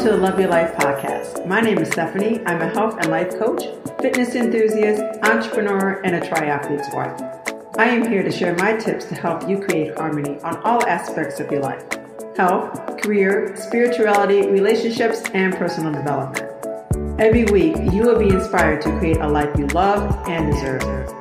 To the Love Your Life podcast. My name is Stephanie. I'm a health and life coach, fitness enthusiast, entrepreneur, and a triathlete's wife. I am here to share my tips to help you create harmony on all aspects of your life health, career, spirituality, relationships, and personal development. Every week, you will be inspired to create a life you love and deserve.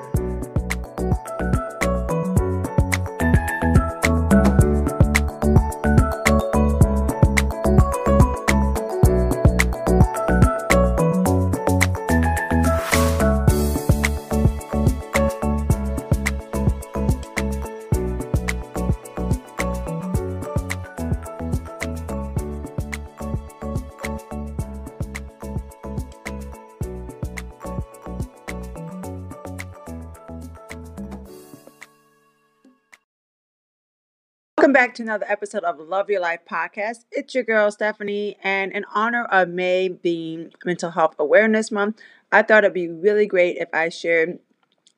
Welcome back to another episode of Love Your Life podcast. It's your girl Stephanie, and in honor of May being Mental Health Awareness Month, I thought it'd be really great if I shared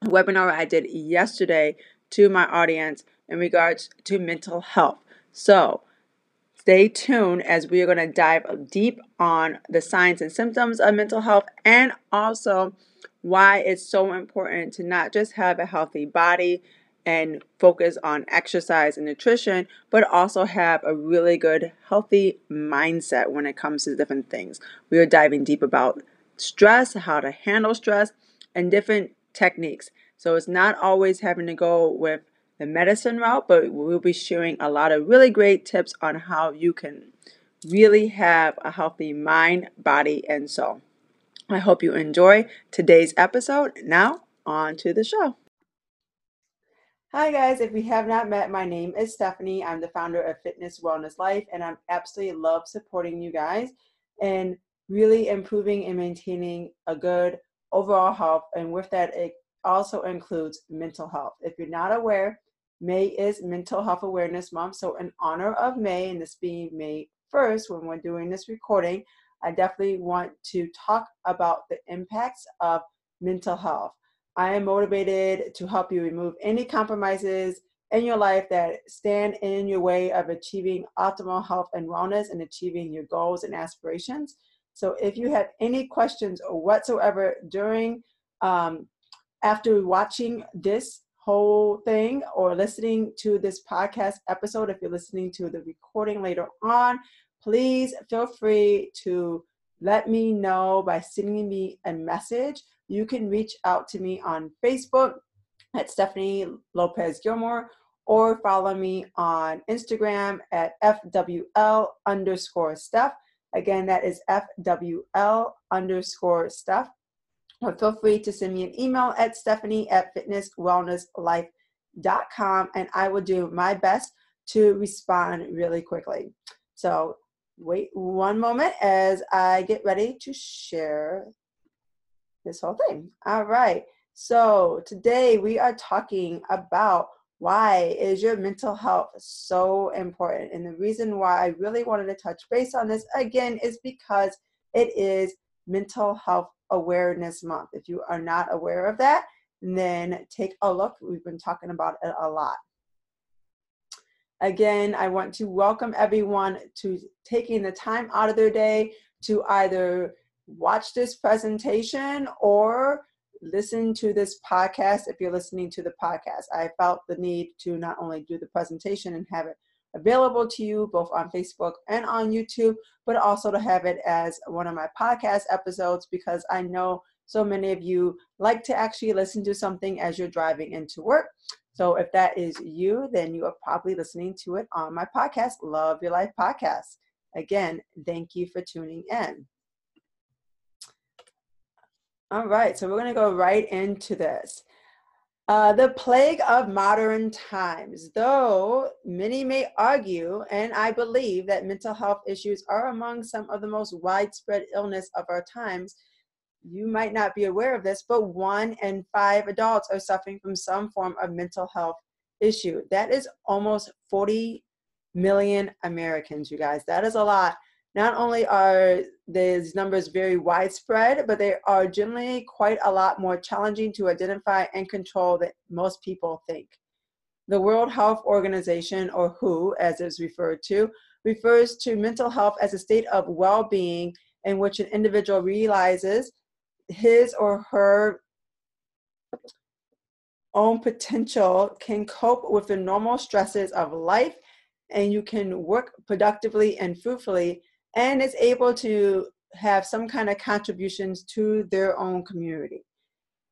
a webinar I did yesterday to my audience in regards to mental health. So, stay tuned as we are going to dive deep on the signs and symptoms of mental health and also why it's so important to not just have a healthy body and focus on exercise and nutrition, but also have a really good, healthy mindset when it comes to different things. We are diving deep about stress, how to handle stress, and different techniques. So it's not always having to go with the medicine route, but we'll be sharing a lot of really great tips on how you can really have a healthy mind, body, and soul. I hope you enjoy today's episode. Now, on to the show. Hi, guys. If we have not met, my name is Stephanie. I'm the founder of Fitness Wellness Life, and I'm absolutely love supporting you guys and really improving and maintaining a good overall health. And with that, it also includes mental health. If you're not aware, May is Mental Health Awareness Month. So, in honor of May, and this being May 1st, when we're doing this recording, I definitely want to talk about the impacts of mental health. I am motivated to help you remove any compromises in your life that stand in your way of achieving optimal health and wellness and achieving your goals and aspirations. So, if you have any questions or whatsoever during, um, after watching this whole thing or listening to this podcast episode, if you're listening to the recording later on, please feel free to let me know by sending me a message you can reach out to me on Facebook at Stephanie Lopez Gilmore or follow me on Instagram at FWL underscore Steph. Again, that is FWL underscore Steph. Or feel free to send me an email at stephanie at fitnesswellnesslife.com and I will do my best to respond really quickly. So wait one moment as I get ready to share this whole thing. All right. So today we are talking about why is your mental health so important? And the reason why I really wanted to touch base on this again is because it is Mental Health Awareness Month. If you are not aware of that, then take a look. We've been talking about it a lot. Again, I want to welcome everyone to taking the time out of their day to either watch this presentation or listen to this podcast if you're listening to the podcast. I felt the need to not only do the presentation and have it available to you both on Facebook and on YouTube, but also to have it as one of my podcast episodes because I know so many of you like to actually listen to something as you're driving into work. So if that is you, then you are probably listening to it on my podcast, Love Your Life Podcast. Again, thank you for tuning in. All right, so we're going to go right into this. Uh, the plague of modern times. Though many may argue, and I believe that mental health issues are among some of the most widespread illness of our times, you might not be aware of this, but one in five adults are suffering from some form of mental health issue. That is almost 40 million Americans, you guys. That is a lot not only are these numbers very widespread, but they are generally quite a lot more challenging to identify and control than most people think. The World Health Organization, or WHO as it's referred to, refers to mental health as a state of well being in which an individual realizes his or her own potential, can cope with the normal stresses of life, and you can work productively and fruitfully, and is able to have some kind of contributions to their own community.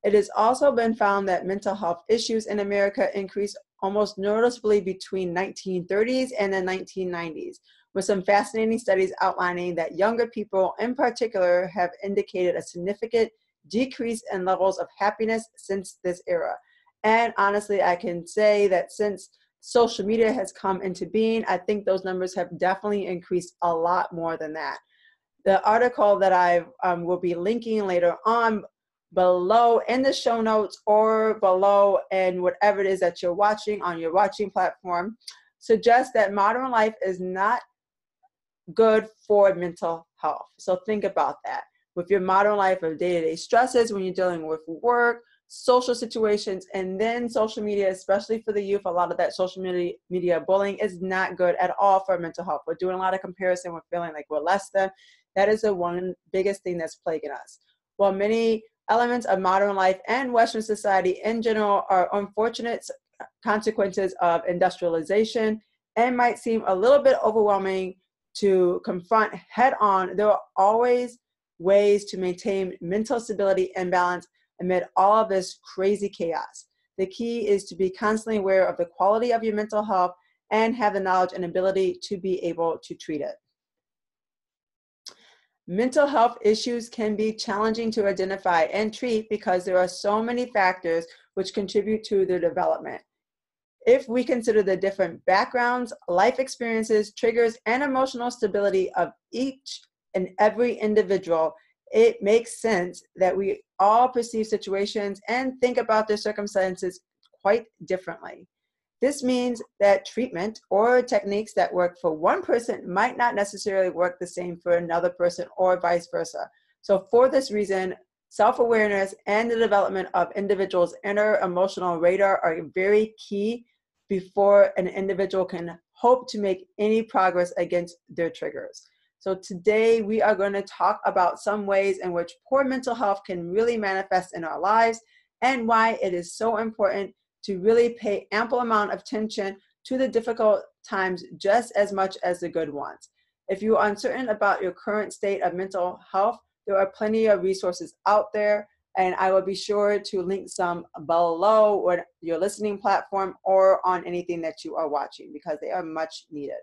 It has also been found that mental health issues in America increased almost noticeably between 1930s and the 1990s, with some fascinating studies outlining that younger people in particular have indicated a significant decrease in levels of happiness since this era. And honestly, I can say that since social media has come into being, I think those numbers have definitely increased a lot more than that. The article that I um, will be linking later on below in the show notes or below in whatever it is that you're watching on your watching platform suggests that modern life is not good for mental health. So think about that. With your modern life of day to day stresses, when you're dealing with work, social situations, and then social media, especially for the youth, a lot of that social media, media bullying is not good at all for mental health. We're doing a lot of comparison, we're feeling like we're less than. That is the one biggest thing that's plaguing us. While many elements of modern life and Western society in general are unfortunate consequences of industrialization and might seem a little bit overwhelming to confront head on, there are always ways to maintain mental stability and balance amid all of this crazy chaos. The key is to be constantly aware of the quality of your mental health and have the knowledge and ability to be able to treat it. Mental health issues can be challenging to identify and treat because there are so many factors which contribute to their development. If we consider the different backgrounds, life experiences, triggers, and emotional stability of each and every individual, it makes sense that we all perceive situations and think about their circumstances quite differently. This means that treatment or techniques that work for one person might not necessarily work the same for another person or vice versa. So, for this reason, self awareness and the development of individuals' inner emotional radar are very key before an individual can hope to make any progress against their triggers. So, today we are going to talk about some ways in which poor mental health can really manifest in our lives and why it is so important to really pay ample amount of attention to the difficult times just as much as the good ones. If you are uncertain about your current state of mental health, there are plenty of resources out there, and I will be sure to link some below on your listening platform or on anything that you are watching because they are much needed.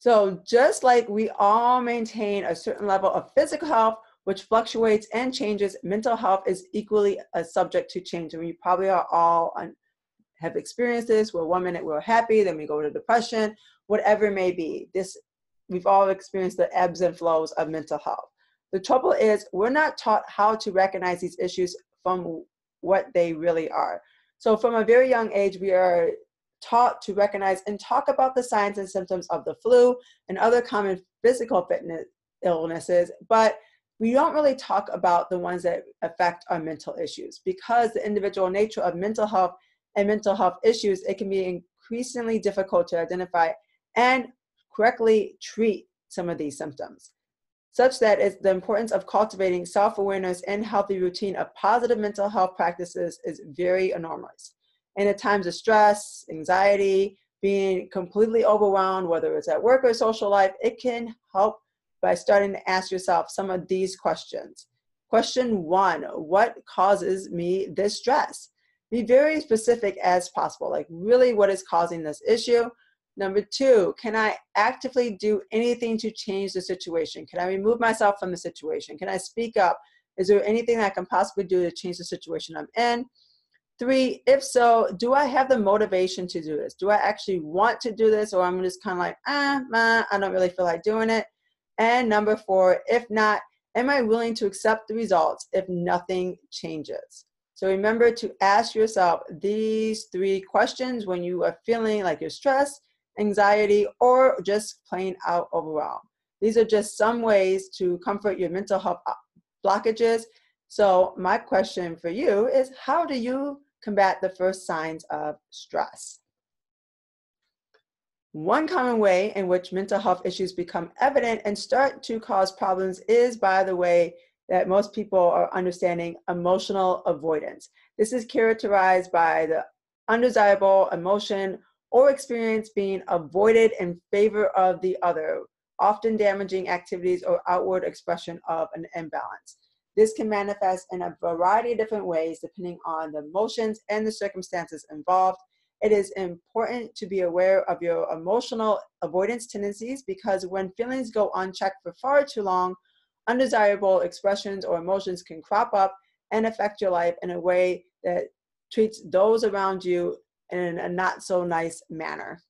So, just like we all maintain a certain level of physical health, which fluctuates and changes, mental health is equally a subject to change. And we probably are all have experienced this where one minute we're happy, then we go to depression, whatever it may be. This we've all experienced the ebbs and flows of mental health. The trouble is we're not taught how to recognize these issues from what they really are. So from a very young age, we are taught to recognize and talk about the signs and symptoms of the flu and other common physical fitness illnesses, but we don't really talk about the ones that affect our mental issues because the individual nature of mental health and mental health issues, it can be increasingly difficult to identify and correctly treat some of these symptoms. Such that the importance of cultivating self awareness and healthy routine of positive mental health practices is very enormous. And at times of stress, anxiety, being completely overwhelmed, whether it's at work or social life, it can help by starting to ask yourself some of these questions. Question one What causes me this stress? Be very specific as possible, like really what is causing this issue. Number two, can I actively do anything to change the situation? Can I remove myself from the situation? Can I speak up? Is there anything I can possibly do to change the situation I'm in? Three, if so, do I have the motivation to do this? Do I actually want to do this, or I'm just kind of like, ah, I don't really feel like doing it? And number four, if not, am I willing to accept the results if nothing changes? So remember to ask yourself these three questions when you are feeling like you're stressed, anxiety, or just plain out overwhelmed. These are just some ways to comfort your mental health blockages. So, my question for you is how do you combat the first signs of stress? One common way in which mental health issues become evident and start to cause problems is by the way that most people are understanding emotional avoidance. This is characterized by the undesirable emotion or experience being avoided in favor of the other, often damaging activities or outward expression of an imbalance. This can manifest in a variety of different ways depending on the emotions and the circumstances involved. It is important to be aware of your emotional avoidance tendencies because when feelings go unchecked for far too long, undesirable expressions or emotions can crop up and affect your life in a way that treats those around you in a not so nice manner,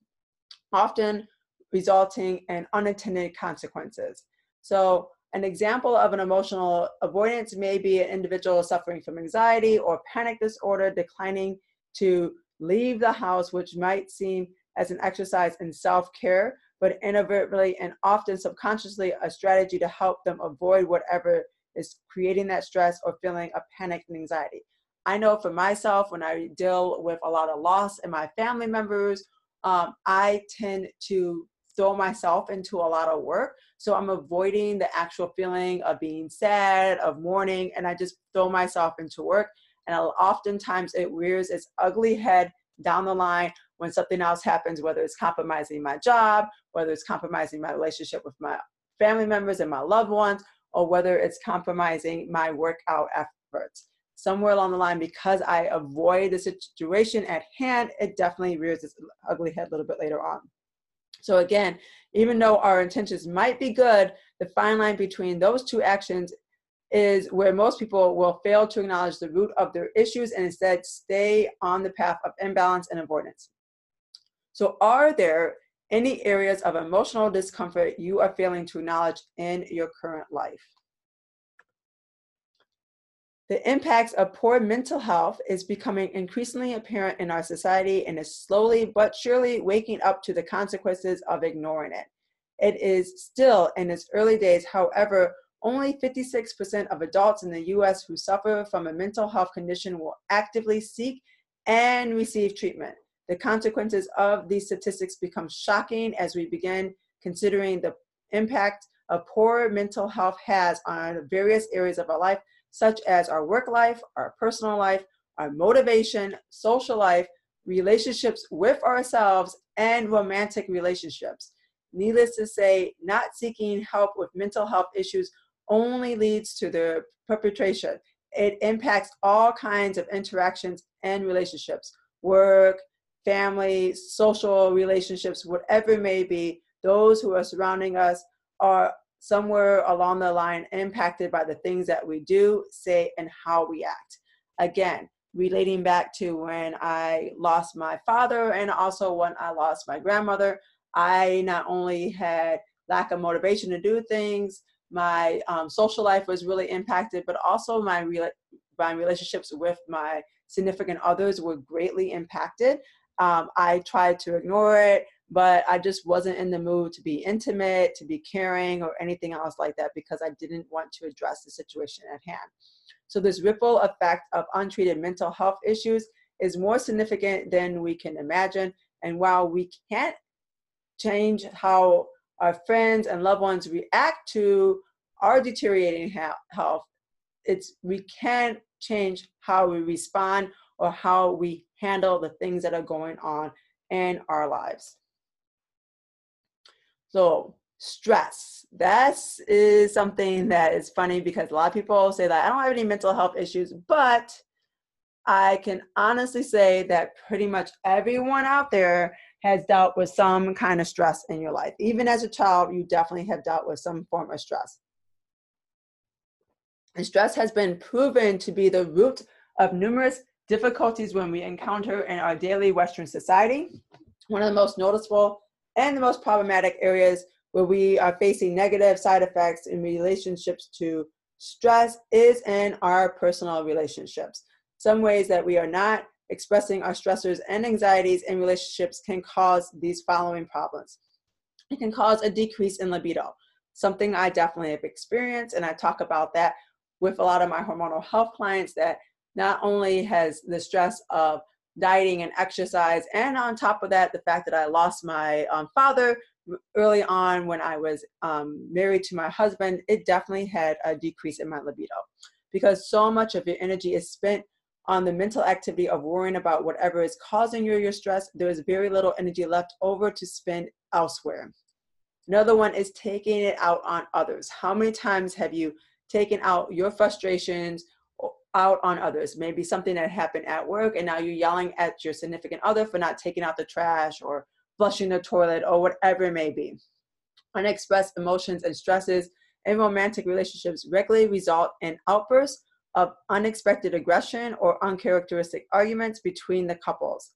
often resulting in unintended consequences. So, an example of an emotional avoidance may be an individual suffering from anxiety or panic disorder, declining to leave the house, which might seem as an exercise in self care, but inadvertently and often subconsciously a strategy to help them avoid whatever is creating that stress or feeling of panic and anxiety. I know for myself, when I deal with a lot of loss in my family members, um, I tend to throw myself into a lot of work. So I'm avoiding the actual feeling of being sad, of mourning, and I just throw myself into work. And oftentimes it rears its ugly head down the line when something else happens, whether it's compromising my job, whether it's compromising my relationship with my family members and my loved ones, or whether it's compromising my workout efforts. Somewhere along the line, because I avoid the situation at hand, it definitely rears its ugly head a little bit later on. So again, even though our intentions might be good, the fine line between those two actions is where most people will fail to acknowledge the root of their issues and instead stay on the path of imbalance and avoidance. So, are there any areas of emotional discomfort you are failing to acknowledge in your current life? The impacts of poor mental health is becoming increasingly apparent in our society and is slowly but surely waking up to the consequences of ignoring it. It is still in its early days, however, only 56% of adults in the US who suffer from a mental health condition will actively seek and receive treatment. The consequences of these statistics become shocking as we begin considering the impact of poor mental health has on various areas of our life, such as our work life, our personal life, our motivation, social life, relationships with ourselves, and romantic relationships. Needless to say, not seeking help with mental health issues only leads to their perpetration. It impacts all kinds of interactions and relationships work, family, social relationships, whatever it may be. Those who are surrounding us are somewhere along the line impacted by the things that we do, say, and how we act. Again, relating back to when I lost my father and also when I lost my grandmother, I not only had lack of motivation to do things, my um, social life was really impacted, but also my, re- my relationships with my significant others were greatly impacted. Um, I tried to ignore it but I just wasn't in the mood to be intimate, to be caring, or anything else like that because I didn't want to address the situation at hand. So, this ripple effect of untreated mental health issues is more significant than we can imagine. And while we can't change how our friends and loved ones react to our deteriorating health, it's we can't change how we respond or how we handle the things that are going on in our lives. So stress. That is is something that is funny because a lot of people say that I don't have any mental health issues, but I can honestly say that pretty much everyone out there has dealt with some kind of stress in your life. Even as a child, you definitely have dealt with some form of stress. And stress has been proven to be the root of numerous difficulties when we encounter in our daily Western society. One of the most noticeable and the most problematic areas where we are facing negative side effects in relationships to stress is in our personal relationships. Some ways that we are not expressing our stressors and anxieties in relationships can cause these following problems. It can cause a decrease in libido, something I definitely have experienced, and I talk about that with a lot of my hormonal health clients that not only has the stress of dieting and exercise. And on top of that, the fact that I lost my um, father early on when I was um, married to my husband, it definitely had a decrease in my libido because so much of your energy is spent on the mental activity of worrying about whatever is causing you your stress. There is very little energy left over to spend elsewhere. Another one is taking it out on others. How many times have you taken out your frustrations out on others? Maybe something that happened at work and now you're yelling at your significant other for not taking out the trash or flushing the toilet or whatever it may be. Unexpressed emotions and stresses in romantic relationships regularly result in outbursts of unexpected aggression or uncharacteristic arguments between the couples.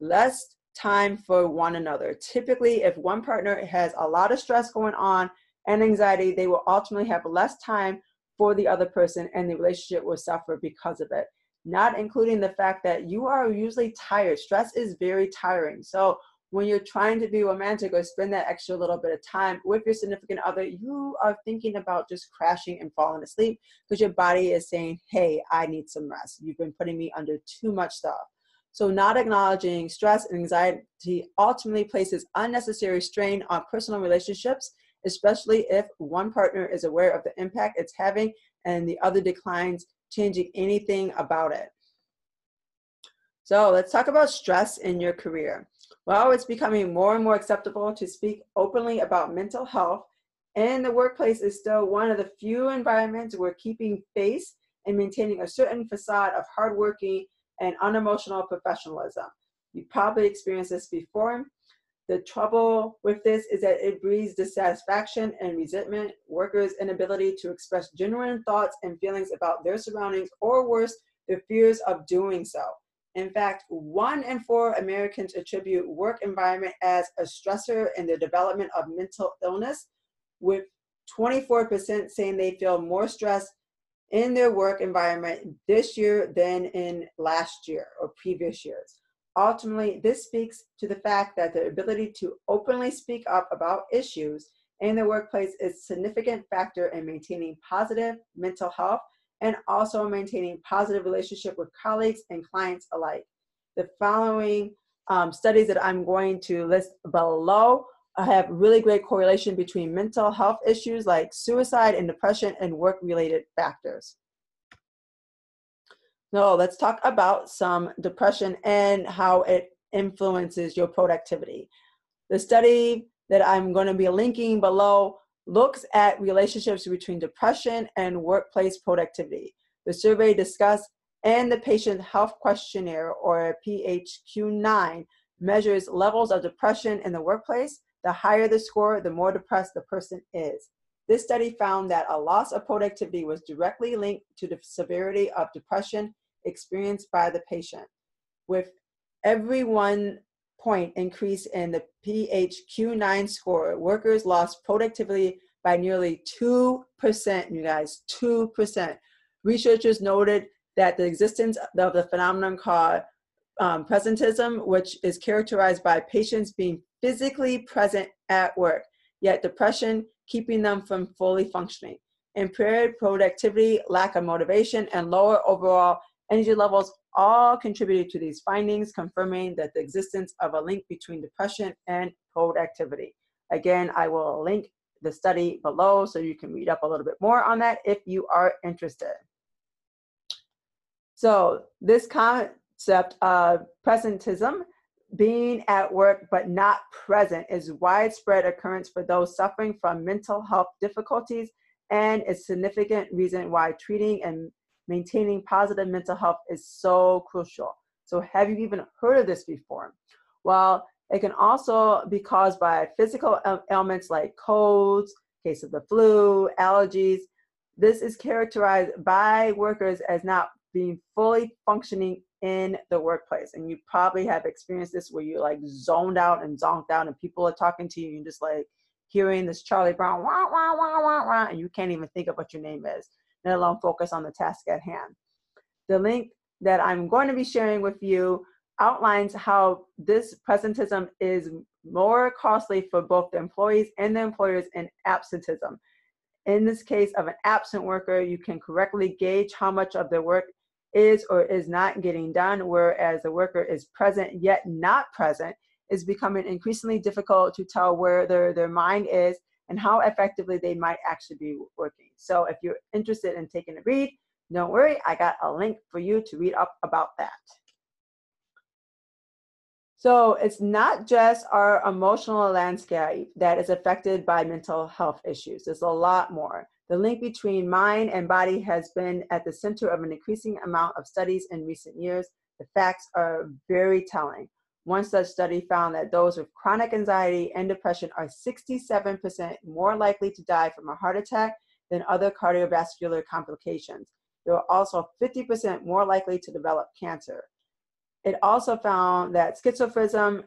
Less time for one another. Typically, if one partner has a lot of stress going on and anxiety, they will ultimately have less time for the other person and the relationship will suffer because of it. Not including the fact that you are usually tired. Stress is very tiring. So, when you're trying to be romantic or spend that extra little bit of time with your significant other, you are thinking about just crashing and falling asleep because your body is saying, Hey, I need some rest. You've been putting me under too much stuff. So, not acknowledging stress and anxiety ultimately places unnecessary strain on personal relationships, especially if one partner is aware of the impact it's having and the other declines changing anything about it. So, let's talk about stress in your career. Well, it's becoming more and more acceptable to speak openly about mental health, and the workplace is still one of the few environments where keeping face and maintaining a certain facade of hardworking and unemotional professionalism. You probably experienced this before. The trouble with this is that it breeds dissatisfaction and resentment, workers' inability to express genuine thoughts and feelings about their surroundings, or worse, the fears of doing so. In fact, one in four Americans attribute work environment as a stressor in the development of mental illness, with 24% saying they feel more stress in their work environment this year than in last year or previous years. Ultimately, this speaks to the fact that the ability to openly speak up about issues in the workplace is a significant factor in maintaining positive mental health and also maintaining positive relationship with colleagues and clients alike. The following um, studies that I'm going to list below have really great correlation between mental health issues like suicide and depression and work related factors. So let's talk about some depression and how it influences your productivity. The study that I'm going to be linking below looks at relationships between depression and workplace productivity. The survey discussed and the patient health questionnaire or PHQ-9 measures levels of depression in the workplace. The higher the score, the more depressed the person is. This study found that a loss of productivity was directly linked to the severity of depression experienced by the patient. With every one point increase in the PHQ-9 score, workers lost productivity by nearly 2%, you guys, 2%. Researchers noted that the existence of the phenomenon called um, presentism, which is characterized by patients being physically present at work, yet depression keeping them from fully functioning. Impaired productivity, lack of motivation, and lower overall energy levels all contributed to these findings, confirming that the existence of a link between depression and cold activity. Again, I will link the study below so you can read up a little bit more on that if you are interested. So, this concept of presentism, being at work but not present, is widespread occurrence for those suffering from mental health difficulties and a significant reason why treating and maintaining positive mental health is so crucial. So, have you even heard of this before? Well, it can also be caused by physical ailments like colds, case of the flu, allergies. This is characterized by workers as not being fully functioning in the workplace. And you probably have experienced this where you're like zoned out and zonked out and people are talking to you and you're just like hearing this Charlie Brown wah wah wah wah wah and you can't even think of what your name is let alone focus on the task at hand. The link that I'm going to be sharing with you outlines how this presentism is more costly for both the employees and the employers in absentism. In this case of an absent worker, you can correctly gauge how much of their work is or is not getting done, whereas the worker is present yet not present, is becoming increasingly difficult to tell where their, their mind is and how effectively they might actually be working. So if you're interested in taking a read, don't worry, I got a link for you to read up about that. So it's not just our emotional landscape that is affected by mental health issues. There's a lot more. The link between mind and body has been at the center of an increasing amount of studies in recent years. The facts are very telling. One such study found that those with chronic anxiety and depression are 67% more likely to die from a heart attack than other cardiovascular complications. They were also 50% more likely to develop cancer. It also found that schizophrenia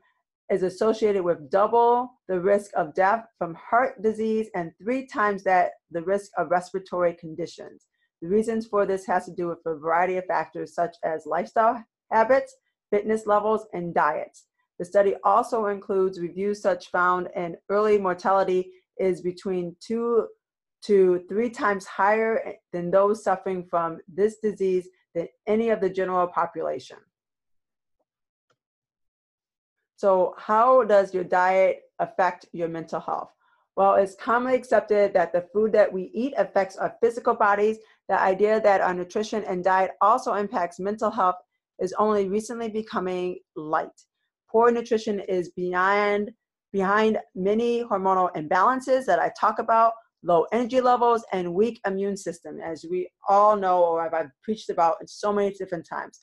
is associated with double the risk of death from heart disease and three times that the risk of respiratory conditions. The reasons for this has to do with a variety of factors such as lifestyle habits, fitness levels, and diets. The study also includes reviews such found in early mortality is between two to three times higher eh, than those suffering from this disease than any of the general population. So, how does your diet affect your mental health? Well, it's commonly accepted that the food that we eat affects our physical bodies. The idea that our nutrition and diet also impacts mental health is only recently becoming light. Poor nutrition is beyond behind many hormonal imbalances that I talk about, low energy levels, and weak immune system, as we all know or I've preached about in so many different times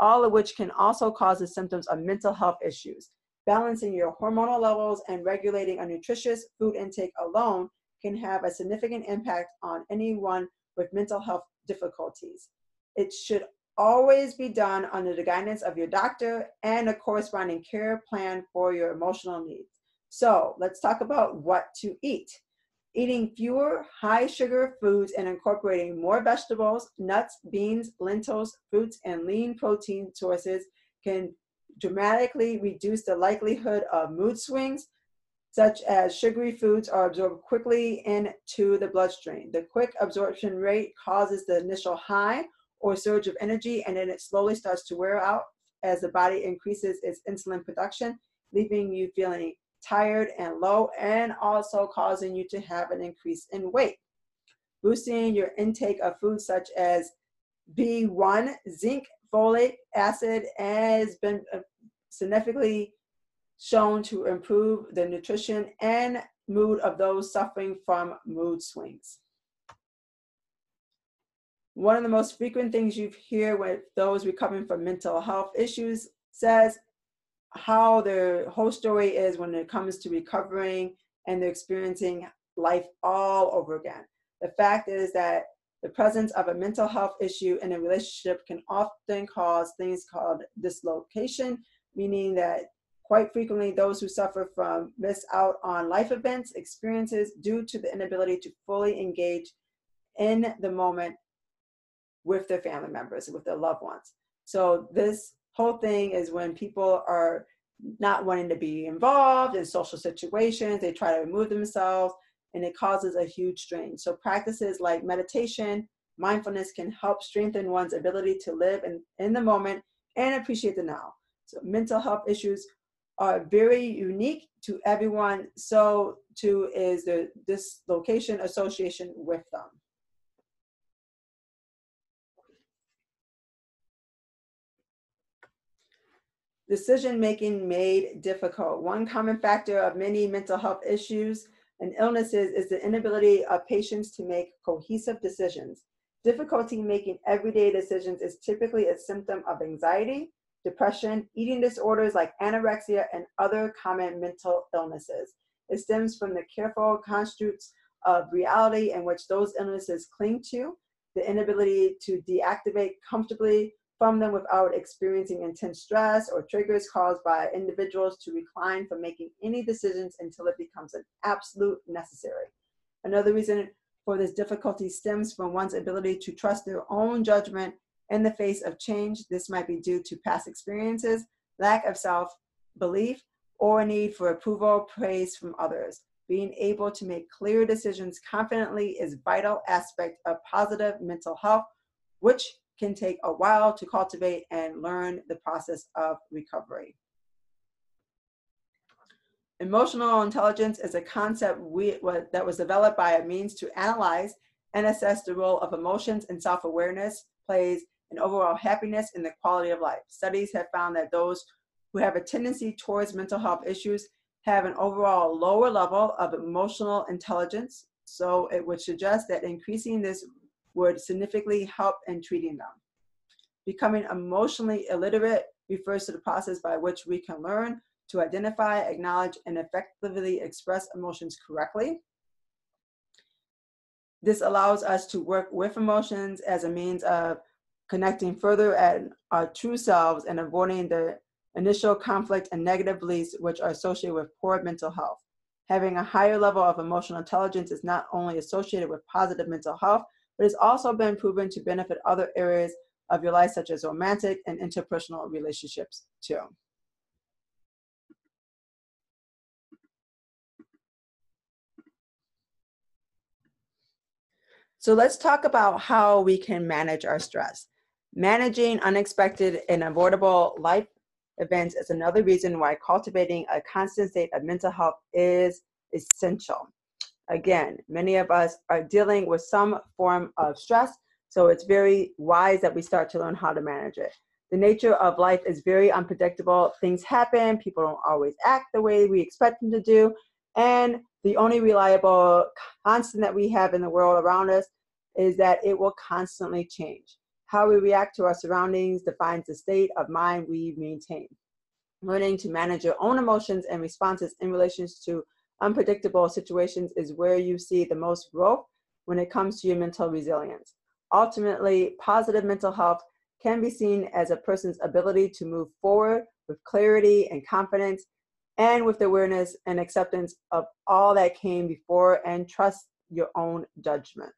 all of which can also cause the symptoms of mental health issues. Balancing your hormonal levels and regulating a nutritious food intake alone can have a significant impact on anyone with mental health difficulties. It should always be done under the guidance of your doctor and a corresponding care plan for your emotional needs. So, let's talk about what to eat. Eating fewer high sugar foods and incorporating more vegetables, nuts, beans, lentils, fruits, and lean protein sources can dramatically reduce the likelihood of mood swings, such as sugary foods are absorbed quickly into the bloodstream. The quick absorption rate causes the initial high or surge of energy, and then it slowly starts to wear out as the body increases its insulin production, leaving you feeling tired and low, and also causing you to have an increase in weight. Boosting your intake of foods such as B1, zinc, folate acid has been uh, significantly shown to improve the nutrition and mood of those suffering from mood swings. One of the most frequent things you hear with those recovering from mental health issues says how their whole story is when it comes to recovering and they're experiencing life all over again. The fact is that the presence of a mental health issue in a relationship can often cause things called dislocation, meaning that quite frequently those who suffer from miss out on life events, experiences due to the inability to fully engage in the moment with their family members, with their loved ones. So this whole thing is when people are not wanting to be involved in social situations, they try to remove themselves, and it causes a huge strain. So, practices like meditation, mindfulness can help strengthen one's ability to live in, in the moment and appreciate the now. So, mental health issues are very unique to everyone, so too is the dislocation association with them. Decision making made difficult. One common factor of many mental health issues and illnesses is the inability of patients to make cohesive decisions. Difficulty making everyday decisions is typically a symptom of anxiety, depression, eating disorders like anorexia, and other common mental illnesses. It stems from the careful constructs of reality in which those illnesses cling to, the inability to deactivate comfortably from them without experiencing intense stress or triggers caused by individuals to recline from making any decisions until it becomes an absolute necessary. Another reason for this difficulty stems from one's ability to trust their own judgment in the face of change. This might be due to past experiences, lack of self belief, or a need for approval, praise from others. Being able to make clear decisions confidently is vital aspect of positive mental health, which can take a while to cultivate and learn the process of recovery. Emotional intelligence is a concept we, that was developed by a means to analyze and assess the role of emotions and self awareness plays in overall happiness and the quality of life. Studies have found that those who have a tendency towards mental health issues have an overall lower level of emotional intelligence. So it would suggest that increasing this would significantly help in treating them. Becoming emotionally illiterate refers to the process by which we can learn to identify, acknowledge, and effectively express emotions correctly. This allows us to work with emotions as a means of connecting further at our true selves and avoiding the initial conflict and negative beliefs which are associated with poor mental health. Having a higher level of emotional intelligence is not only associated with positive mental health, but it's also been proven to benefit other areas of your life, such as romantic and interpersonal relationships, too. So let's talk about how we can manage our stress. Managing unexpected and avoidable life events is another reason why cultivating a constant state of mental health is essential. Again, many of us are dealing with some form of stress, so it's very wise that we start to learn how to manage it. The nature of life is very unpredictable. Things happen, people don't always act the way we expect them to do, and the only reliable constant that we have in the world around us is that it will constantly change. How we react to our surroundings defines the state of mind we maintain. Learning to manage your own emotions and responses in relation to unpredictable situations is where you see the most growth when it comes to your mental resilience. Ultimately, positive mental health can be seen as a person's ability to move forward with clarity and confidence and with the awareness and acceptance of all that came before and trust your own judgment.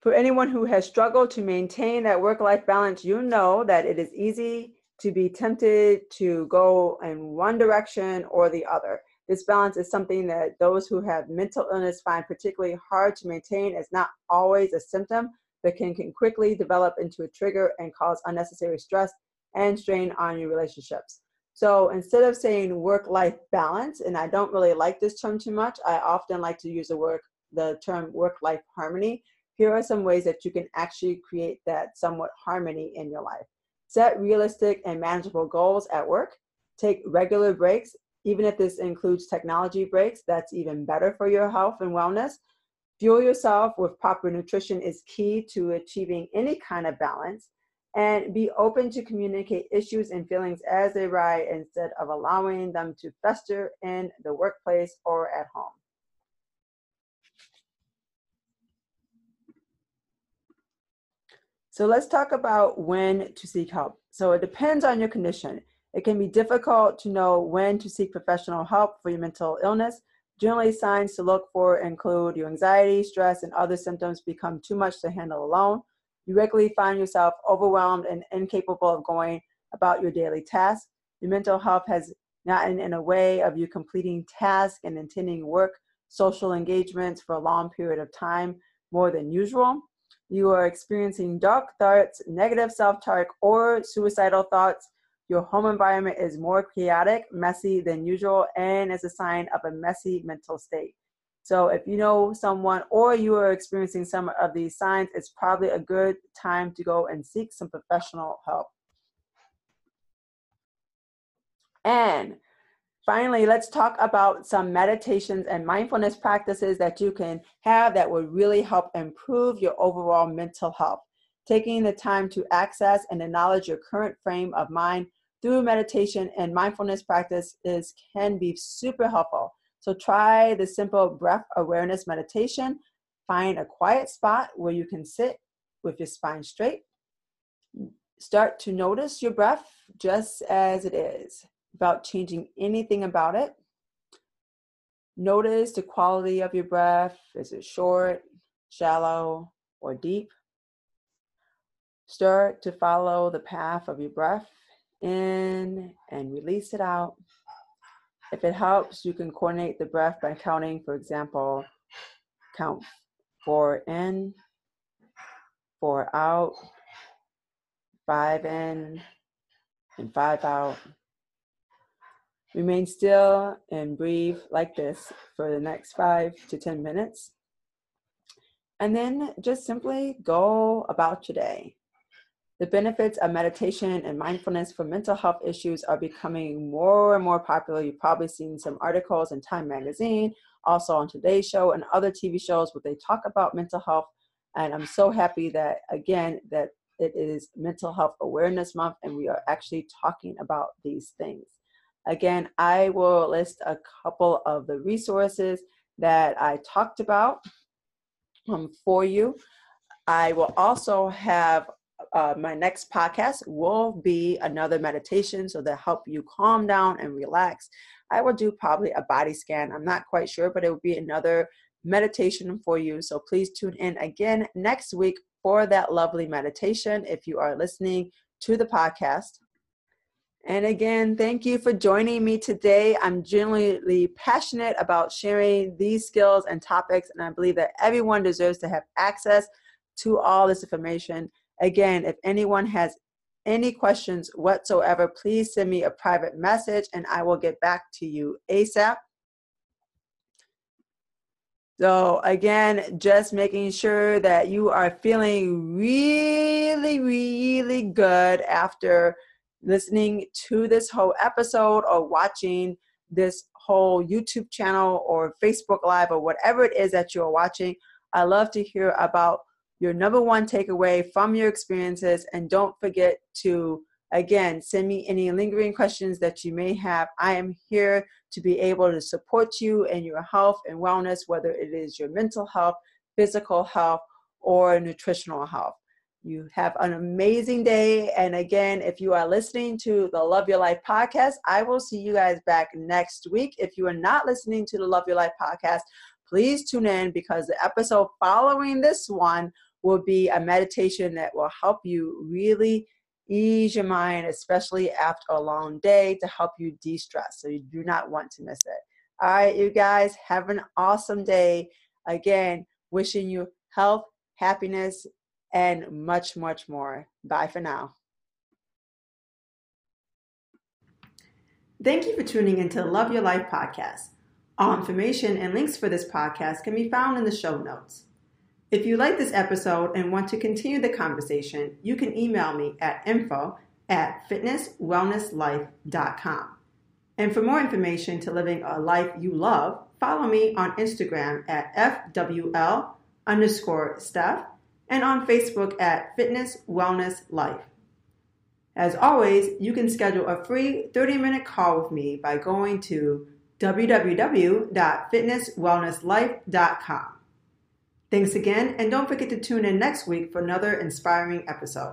For anyone who has struggled to maintain that work life balance, you know that it is easy to be tempted to go in one direction or the other. This balance is something that those who have mental illness find particularly hard to maintain as not always a symptom but can, can quickly develop into a trigger and cause unnecessary stress and strain on your relationships. So instead of saying work life balance, and I don't really like this term too much, I often like to use the work the term work life harmony. Here are some ways that you can actually create that somewhat harmony in your life. Set realistic and manageable goals at work. Take regular breaks, even if this includes technology breaks, that's even better for your health and wellness. Fuel yourself with proper nutrition is key to achieving any kind of balance. And be open to communicate issues and feelings as they arise instead of allowing them to fester in the workplace or at home. So let's talk about when to seek help. So it depends on your condition. It can be difficult to know when to seek professional help for your mental illness Generally, signs to look for include your anxiety, stress, and other symptoms become too much to handle alone. You regularly find yourself overwhelmed and incapable of going about your daily tasks. Your mental health has gotten in a way of you completing tasks and attending work, social engagements for a long period of time more than usual. You are experiencing dark thoughts, negative self talk, or suicidal thoughts your home environment is more chaotic, messy than usual, and is a sign of a messy mental state. So, if you know someone or you are experiencing some of these signs, it's probably a good time to go and seek some professional help. And finally, let's talk about some meditations and mindfulness practices that you can have that will really help improve your overall mental health. Taking the time to access and acknowledge your current frame of mind through meditation and mindfulness practices can be super helpful. So try the simple breath awareness meditation. Find a quiet spot where you can sit with your spine straight. Start to notice your breath just as it is without changing anything about it. Notice the quality of your breath. Is it short, shallow, or deep? Start to follow the path of your breath in and release it out. If it helps, you can coordinate the breath by counting, for example, count four in, four out, five in, and five out. Remain still and breathe like this for the next five to 10 minutes. And then just simply go about your day. The benefits of meditation and mindfulness for mental health issues are becoming more and more popular. You've probably seen some articles in Time Magazine, also on Today's Show and other TV shows where they talk about mental health. And I'm so happy that, again, that it is Mental Health Awareness Month and we are actually talking about these things. Again, I will list a couple of the resources that I talked about um, for you. I will also have uh, my next podcast will be another meditation so that help you calm down and relax. I will do probably a body scan. I'm not quite sure, but it will be another meditation for you. So please tune in again next week for that lovely meditation if you are listening to the podcast. And again, thank you for joining me today. I'm genuinely passionate about sharing these skills and topics, and I believe that everyone deserves to have access to all this information. Again, if anyone has any questions whatsoever, please send me a private message and I will get back to you ASAP. So, again, just making sure that you are feeling really, really good after listening to this whole episode or watching this whole YouTube channel or Facebook Live or whatever it is that you're watching. I love to hear about your number one takeaway from your experiences. And don't forget to, again, send me any lingering questions that you may have. I am here to be able to support you in your health and wellness, whether it is your mental health, physical health, or nutritional health. You have an amazing day. And again, if you are listening to the Love Your Life podcast, I will see you guys back next week. If you are not listening to the Love Your Life podcast, please tune in because the episode following this one will be a meditation that will help you really ease your mind, especially after a long day, to help you de stress. So you do not want to miss it. All right, you guys, have an awesome day. Again, wishing you health, happiness, and much, much more. Bye for now. Thank you for tuning into the Love Your Life podcast. All information and links for this podcast can be found in the show notes. If you like this episode and want to continue the conversation, you can email me at info at fitnesswellnesslife.com. And for more information to living a life you love, follow me on Instagram at FWL underscore Steph and on Facebook at Fitness Wellness Life. As always, you can schedule a free 30 minute call with me by going to www.fitnesswellnesslife.com. Thanks again, and don't forget to tune in next week for another inspiring episode.